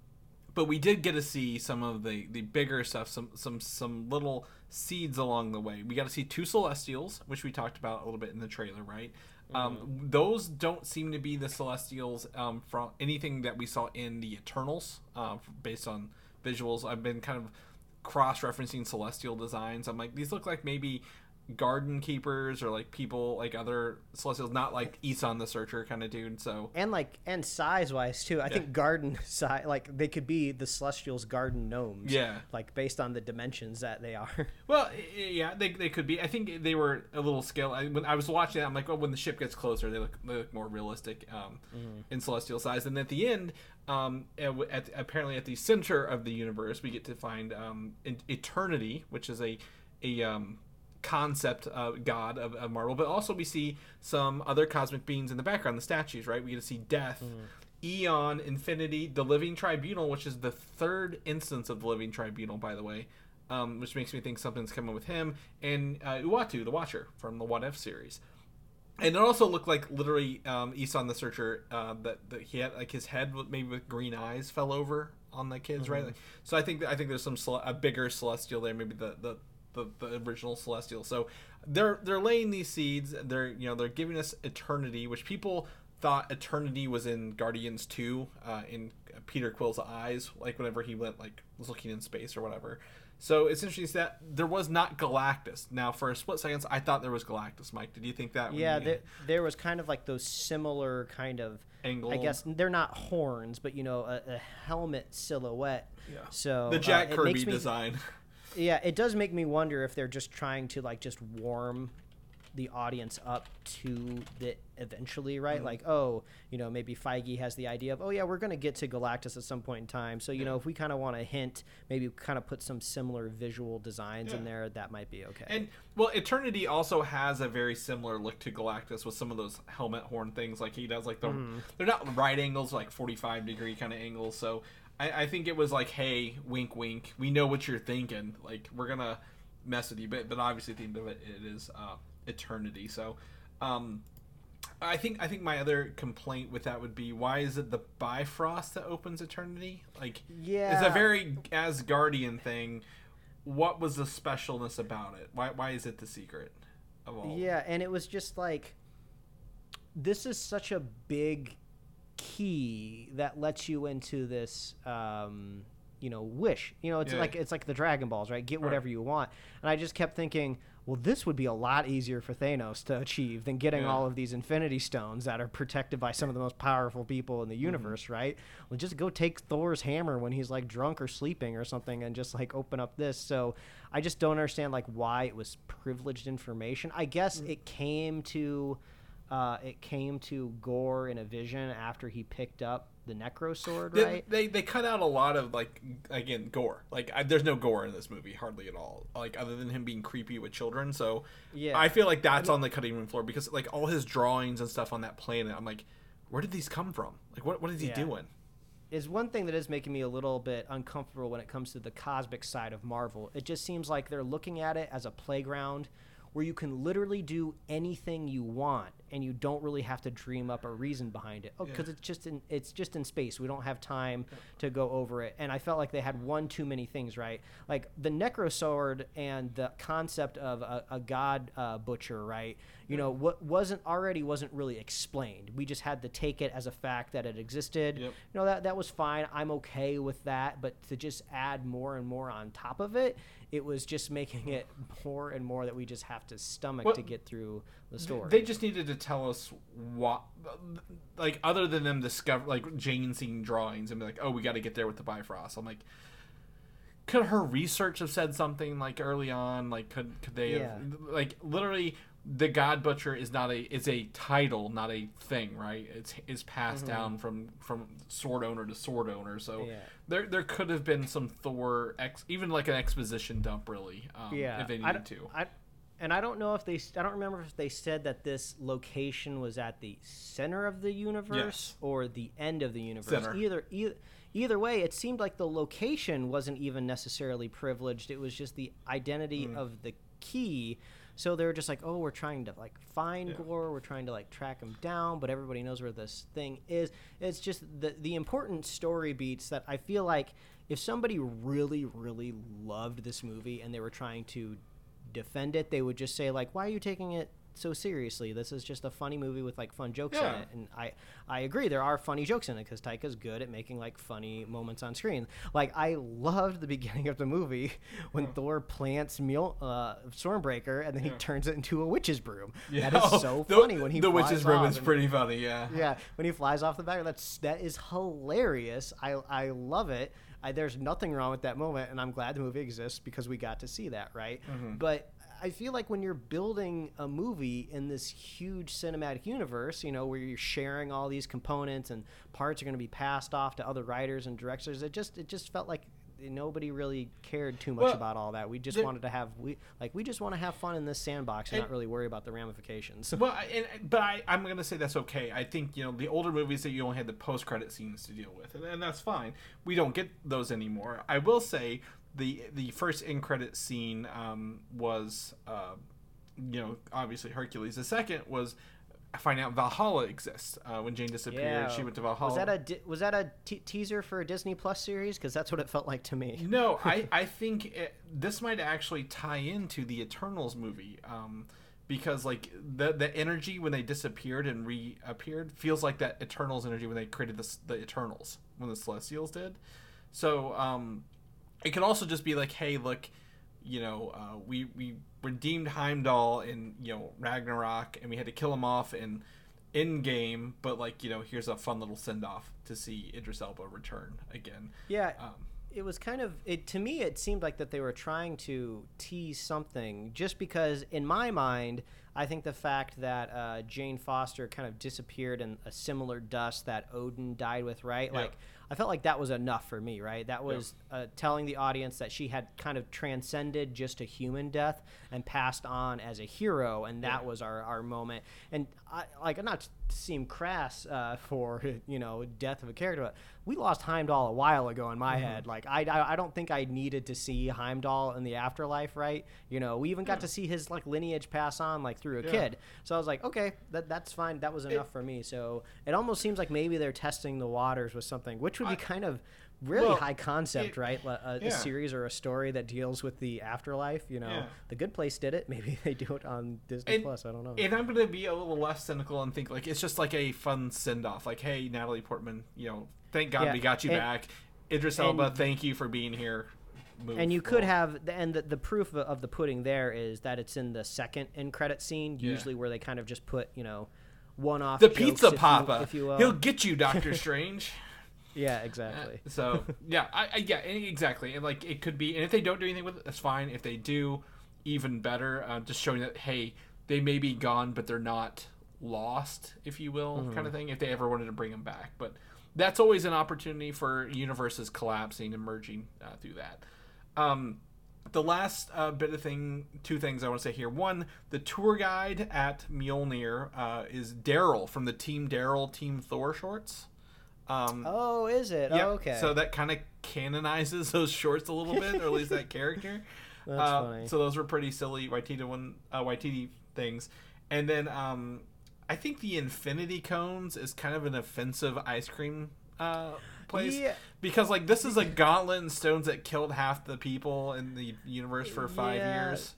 but we did get to see some of the the bigger stuff some some some little seeds along the way we got to see two celestials which we talked about a little bit in the trailer right um, those don't seem to be the celestials um, from anything that we saw in the eternals uh, based on visuals. I've been kind of cross-referencing celestial designs. I'm like these look like maybe garden keepers or like people like other celestials not like Eson the searcher kind of dude so and like and size wise too. I think garden size like they could be the celestials garden gnomes. Yeah. Like based on the dimensions that they are. Well, yeah, they, they could be. I think they were a little scale. I, when I was watching it, I'm like, oh, when the ship gets closer, they look, they look more realistic um, in celestial size. And at the end, um, at, at, apparently at the center of the universe, we get to find um, eternity, which is a a um, concept uh, god of, of Marvel. But also we see some other cosmic beings in the background, the statues. Right? We get to see death. Eon, Infinity, the Living Tribunal, which is the third instance of the Living Tribunal, by the way, um, which makes me think something's coming with him, and uh, Uatu, the Watcher from the What If series. And it also looked like literally um, Eson the Searcher uh, that, that he had like his head maybe with green eyes fell over on the kids, right? Like, so I think I think there's some cele- a bigger celestial there, maybe the, the the the original celestial. So they're they're laying these seeds. They're you know they're giving us eternity, which people thought eternity was in Guardians two, uh, in Peter Quill's eyes, like whenever he went like was looking in space or whatever. So it's interesting that there was not Galactus. Now, for a split second, I thought there was Galactus. Mike, did you think that? when yeah, there, there was kind of like those similar kind of Angle. I guess they're not horns, but you know, a, a helmet silhouette. Yeah. So the Jack uh, Kirby me, design. Yeah, it does make me wonder if they're just trying to like just warm the audience up to the eventually, right? Mm-hmm. Like, oh, you know, maybe Feige has the idea of, oh yeah, we're going to get to Galactus at some point in time. So you know, if we kind of want to hint, maybe kind of put some similar visual designs in there, that might be okay. And well, Eternity also has a very similar look to Galactus with some of those helmet horn things. Like he does, like the Mm-hmm. they're not right angles, like forty five degree kind of angles. So I, I think it was like, hey, wink, wink. We know what you're thinking. Like we're gonna mess with you, but but obviously at the end of it, it is uh, Eternity. So. Um, I think I think my other complaint with that would be why is it the Bifrost that opens Eternity? Like, yeah, it's a very Asgardian thing. What was the specialness about it? Why why is it the secret of all? Yeah, and it was just like this is such a big key that lets you into this um you know wish you know it's Yeah. like it's like the dragon balls right get whatever you want and i just kept thinking well, this would be a lot easier for Thanos to achieve than getting Yeah. all of these Infinity Stones that are protected by some of the most powerful people in the Mm-hmm. universe, right? Well, just go take Thor's hammer when he's like drunk or sleeping or something, and just like open up this. So I just don't understand like why it was privileged information. I guess Mm. it came to. Uh, it came to Gore in a vision after he picked up the Necro Sword, They, right? they they cut out a lot of like again gore. Like I, there's no gore in this movie hardly at all. Like other than him being creepy with children. So Yeah. I feel like that's on the cutting room floor because like all his drawings and stuff on that planet. I'm like, where did these come from? Like what what is he Yeah. doing? is one thing that is making me a little bit uncomfortable when it comes to the cosmic side of Marvel. It just seems like they're looking at it as a playground where you can literally do anything you want and you don't really have to dream up a reason behind it. Oh, because it's just in it's just in space. We don't have time to go over it. And I felt like they had one too many things, right? Like the Necro Sword and the concept of a, a god uh, butcher, right? You know, what wasn't already wasn't really explained. We just had to take it as a fact that it existed. Yep. You know that that was fine. I'm okay with that, but to just add more and more on top of it, it was just making it more and more that we just have to stomach Well, to get through the story. They just needed to tell us what, like, other than them discover, like, Jane seeing drawings and be like, oh, we got to get there with the Bifrost. I'm like, could her research have said something like early on? Like, could could they Yeah. have, like, literally, the God Butcher is not a is a title, not a thing, right? It's is passed down from from sword owner to sword owner. So Mm-hmm. Yeah. there there could have been some Thor ex, even like an exposition dump, really. Um, yeah, if they I needed d- to. I, and I don't know if they. I don't remember if they said that this location was at the center of the universe Yes. or the end of the universe. Center. Either, either either way, it seemed like the location wasn't even necessarily privileged. It was just the identity Mm. of the key. So they were just like, oh, we're trying to like find Yeah. Gore, we're trying to like track him down, but everybody knows where this thing is. It's just the the important story beats that I feel like if somebody really, really loved this movie and they were trying to defend it, they would just say like, "Why are you taking it so seriously? This is just a funny movie with like fun jokes Yeah. in it." And I I agree, there are funny jokes in it because Taika's good at making like funny moments on screen. Like I loved the beginning of the movie when Thor plants Mjol- uh, Stormbreaker and then he Yeah. turns it into a witch's broom. Yeah. That Oh, so the- funny when he the witch's broom is pretty funny. Yeah. yeah, when he flies off the back, that's that is hilarious. I I love it. I, there's nothing wrong with that moment, and I'm glad the movie exists because we got to see that, right? But I feel like when you're building a movie in this huge cinematic universe, you know, where you're sharing all these components and parts are going to be passed off to other writers and directors, it just it just felt like nobody really cared too much Well, about all that. We just there- wanted to have we like we just want to have fun in this sandbox and, And- not really worry about the ramifications. Well, I- and, but I, I'm going to say that's okay. I think you know the older movies that you only had the post credit scenes to deal with, and, and that's fine. We don't get those anymore. I will say the the first in credit scene um, was, uh, you know, obviously Hercules. The second was finding out Valhalla exists. Uh, when Jane disappeared, she went to Valhalla. Was that a was that a teaser for a Disney Plus series? Because that's what it felt like to me. No, I, I think it, this might actually tie into the Eternals movie. Um, because like the the energy when they disappeared and reappeared feels like that Eternals energy when they created the the Eternals when the Celestials did. So um, it could also just be like, hey, look, you know, uh, we we redeemed Heimdall in you know Ragnarok, and we had to kill him off in Endgame, but like you know, here's a fun little send off to see Idris Elba return again. Yeah, Um, it was kind of it to me. It seemed like that they were trying to tease something, just because in my mind, I think the fact that uh, Jane Foster kind of disappeared in a similar dust that Odin died with, right? Yeah. Like I felt like that was enough for me, right? That was uh, telling the audience that she had kind of transcended just a human death and passed on as a hero, and that Yeah. was our, our moment. And I like I'm not to seem crass uh, for you know death of a character, but we lost Heimdall a while ago in my mm-hmm. head. Like I, I I don't think I needed to see Heimdall in the afterlife, right? You know, we even got to see his like lineage pass on like through a Yeah. kid. So I was like, okay, that that's fine. That was enough for me. So it almost seems like maybe they're testing the waters with something, which would be I- kind of really Well, high concept, it- right? A, yeah. a series or a story that deals with the afterlife. You know, Yeah. The Good Place did it. Maybe they do it on Disney And- Plus. I don't know. And I'm gonna be a little less cynical and think like it's just like a fun send off. Like, hey, Natalie Portman, you know, thank God Yeah, we got you and- back. Idris and- Elba, thank you for being here. move. and you could forward. have and the, the proof of the pudding there is that it's in the second end credit scene Yeah. usually where they kind of just put you know one off the pizza papa. if you will He'll get you, Doctor Strange. yeah exactly So yeah, I, I yeah, exactly, and like it could be, and if they don't do anything with it, that's fine. If they do, even better. Uh, just showing that hey, they may be gone, but they're not lost, if you will, Mm-hmm. kind of thing. If they ever wanted to bring them back, but that's always an opportunity for universes collapsing and merging uh, through that. Um, the last uh, bit of thing, two things I want to say here. One, the tour guide at Mjolnir uh, is Darryl from the Team Darryl Team Thor shorts. Um, oh is it yeah, oh, okay So that kind of canonizes those shorts a little bit, or at least that character. That's Uh, funny. So those were pretty silly Waititi one, uh, Waititi things, and then um, I think the Infinity Cones is kind of an offensive ice cream uh, place Yeah. because like this is a gauntlet and stones that killed half the people in the universe for five Yeah. years.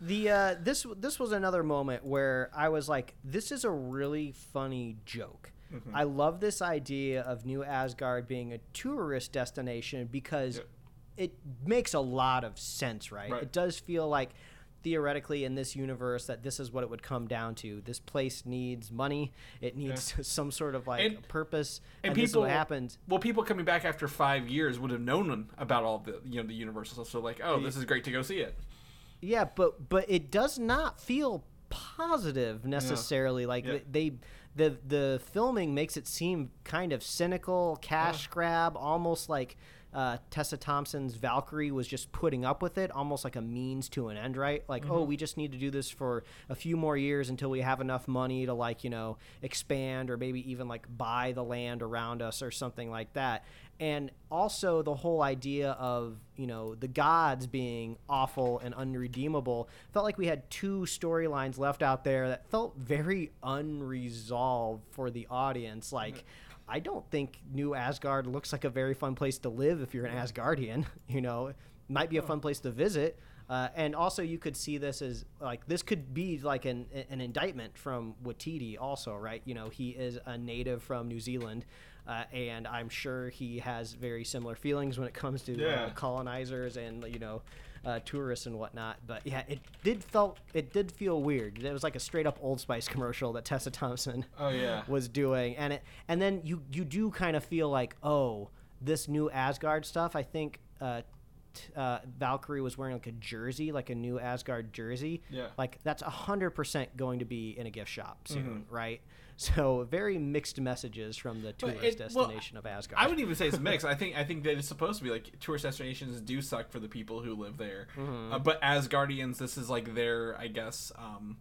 The uh, this this was another moment where I was like, this is a really funny joke. Mm-hmm. I love this idea of New Asgard being a tourist destination because Yeah. it makes a lot of sense, right? Right. It does feel like theoretically in this universe that this is what it would come down to. This place needs money. It needs some sort of like And- purpose. and And, this is what happens. Well, people coming back after five years would have known about all the you know the universal stuff. So like, oh, this is great to go see it. Yeah, but but it does not feel positive necessarily. Like Yeah. they the the filming makes it seem kind of cynical, cash grab, almost like uh, Tessa Thompson's Valkyrie was just putting up with it, almost like a means to an end, right? Like, oh, we just need to do this for a few more years until we have enough money to like you know expand or maybe even like buy the land around us or something like that. And also the whole idea of you know the gods being awful and unredeemable felt like we had two storylines left out there that felt very unresolved for the audience. Like, I don't think New Asgard looks like a very fun place to live if you're an Asgardian. You know, might be a fun place to visit. Uh, and also, you could see this as like this could be like an an indictment from Waititi, also, right? You know, he is a native from New Zealand, uh, and I'm sure he has very similar feelings when it comes to Yeah. uh, colonizers and you know uh, tourists and whatnot. But yeah, it did felt it did feel weird. It was like a straight up Old Spice commercial that Tessa Thompson Oh, yeah. was doing, and it and then you you do kind of feel like oh this new Asgard stuff. I think. Uh, uh, Valkyrie was wearing like a jersey, like a new Asgard jersey. Yeah. Like that's a hundred percent going to be in a gift shop soon, right? So very mixed messages from the tourist it- well, destination of Asgard. I wouldn't even say it's mixed. I think I think that it's supposed to be like tourist destinations do suck for the people who live there, Mm-hmm. uh, but Asgardians, this is like their I guess um,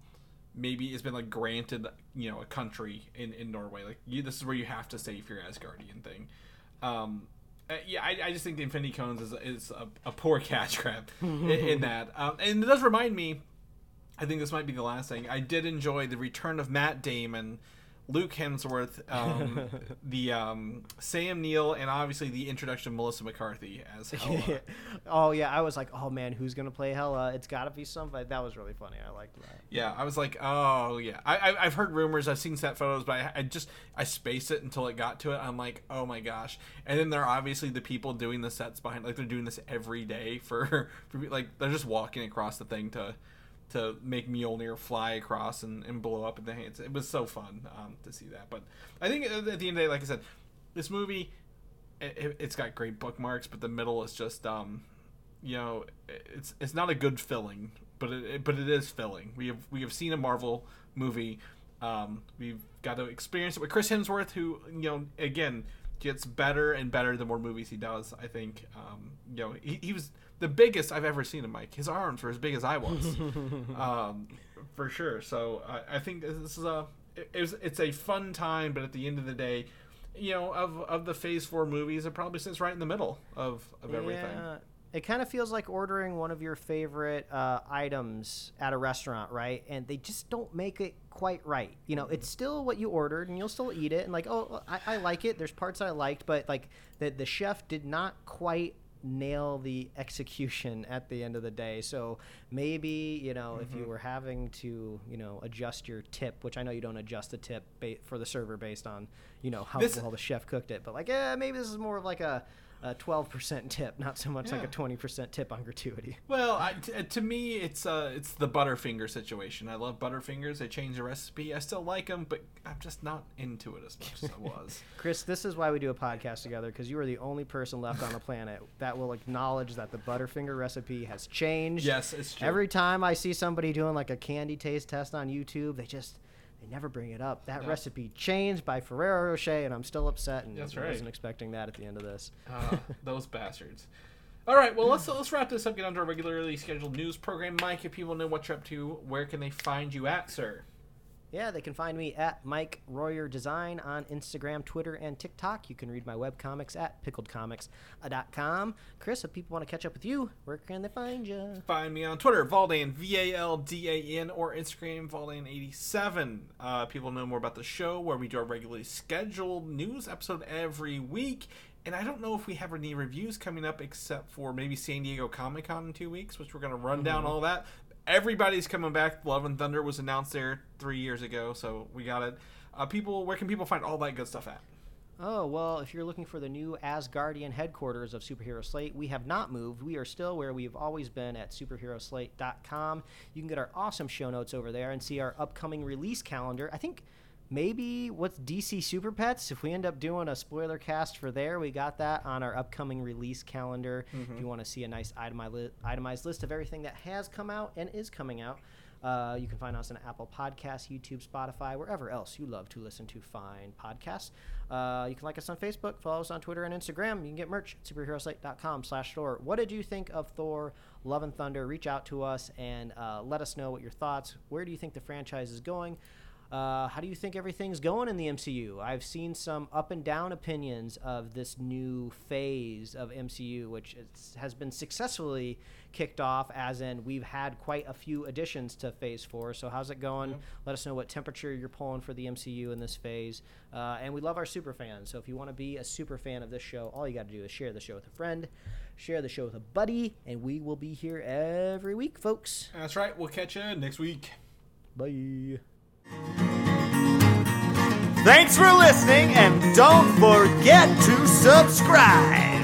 maybe it's been like granted you know a country in in Norway like you this is where you have to stay if you're Asgardian thing. Um, uh, yeah, I, I just think the Infinity Cones is, is a, a poor catch grab in, in that, um, and it does remind me. I think this might be the last thing. I did enjoy the return of Matt Damon, Luke Hemsworth, um, the um, Sam Neill, and obviously the introduction of Melissa McCarthy as Hela. oh yeah, I was like, oh man, who's gonna play Hela? It's got to be somebody. That was really funny. I liked that. yeah, I was like, oh yeah. I, I I've heard rumors, I've seen set photos, but I, I just I spaced it until it got to it. I'm like, oh my gosh. And then there are obviously the people doing the sets behind, like they're doing this every day for, for like they're just walking across the thing to. To make Mjolnir fly across and, and blow up in the hands, it was so fun um, to see that. But I think at the end of the day, like I said, this movie it, it's got great bookmarks, but the middle is just um, you know, it's it's not a good filling, but it, it- but it is filling. We have we have seen a Marvel movie. Um, we've got to experience it with Chris Hemsworth, who you know again gets better and better the more movies he does. I think um, you know he, he was the biggest I've ever seen him. Mike, his arms were as big as I was, um, for sure. So I, I think this is a it, it it's a fun time, but at the end of the day. You know, of of the Phase Four movies, it probably sits right in the middle of, of everything. Yeah. It kind of feels like ordering one of your favorite uh, items at a restaurant, right? And they just don't make it quite right. You know, it's still what you ordered, and you'll still eat it. And like, oh, I, I like it. There's parts I liked, but like the the chef did not quite nail the execution at the end of the day. So maybe you know if you mm-hmm. were having to you know adjust your tip, which I know you don't adjust the tip ba- for the server based on you know how This- well the chef cooked it, but like, yeah, maybe this is more of like a a 12% tip, not so much like a 20% tip on gratuity. Well, I, t- uh, to me, it's uh, it's the Butterfinger situation. I love Butterfingers. They changed the recipe. I still like them, but I'm just not into it as much as I was. Chris, this is why we do a podcast together because you are the only person left on the planet that will acknowledge that the Butterfinger recipe has changed. yes, it's true. Every time I see somebody doing like a candy taste test on YouTube, they just they never bring it up. That No. recipe changed by Ferrero Rocher, and I'm still upset. And That's I right. wasn't expecting that at the end of this. Ah, those bastards. All right, well let's let's wrap this up. Get on to our regularly scheduled news program. Mike, if people know what you're up to, where can they find you at, sir? Yeah, they can find me at Mike Royer Design on Instagram, Twitter, and TikTok. You can read my webcomics at pickledcomics.com. Chris, if people want to catch up with you, where can they find you? Find me on Twitter, Valdan, V A L D A N, or Instagram, Valdan87. Uh, people know more about the show where we do our regularly scheduled news episode every week. And I don't know if we have any reviews coming up except for maybe San Diego Comic Con in two weeks, which we're going to run down all that. Everybody's coming back. Love and Thunder was announced there three years ago, so we got it. Uh, people, where can people find all that good stuff at? Oh, well, if you're looking for the new Asgardian headquarters of Superhero Slate, we have not moved. We are still where we've always been at superheroslate.com. You can get our awesome show notes over there and see our upcoming release calendar. I think maybe what's DC Super Pets? If we end up doing a spoiler cast for there, we got that on our upcoming release calendar. If you want to see a nice itemized, list of everything that has come out and is coming out. Uh, you can find us on Apple Podcasts, YouTube, Spotify, wherever else you love to listen to fine podcasts. Uh, you can like us on Facebook, follow us on Twitter and Instagram. You can get merch at superheroslate.com slash store. What did you think of Thor, Love and Thunder? Reach out to us and uh, let us know what your thoughts. Where do you think the franchise is going? Uh, how do you think everything's going in the MCU? I've seen some up and down opinions of this new phase of MCU, which has been successfully kicked off, as in we've had quite a few additions to Phase 4. So, how's it going? Let us know what temperature you're pulling for the MCU in this phase. Uh, and we love our super fans. So, if you want to be a super fan of this show, all you got to do is share the show with a friend, share the show with a buddy, and we will be here every week, folks. That's right. We'll catch you next week. Bye. Thanks for listening, and don't forget to subscribe.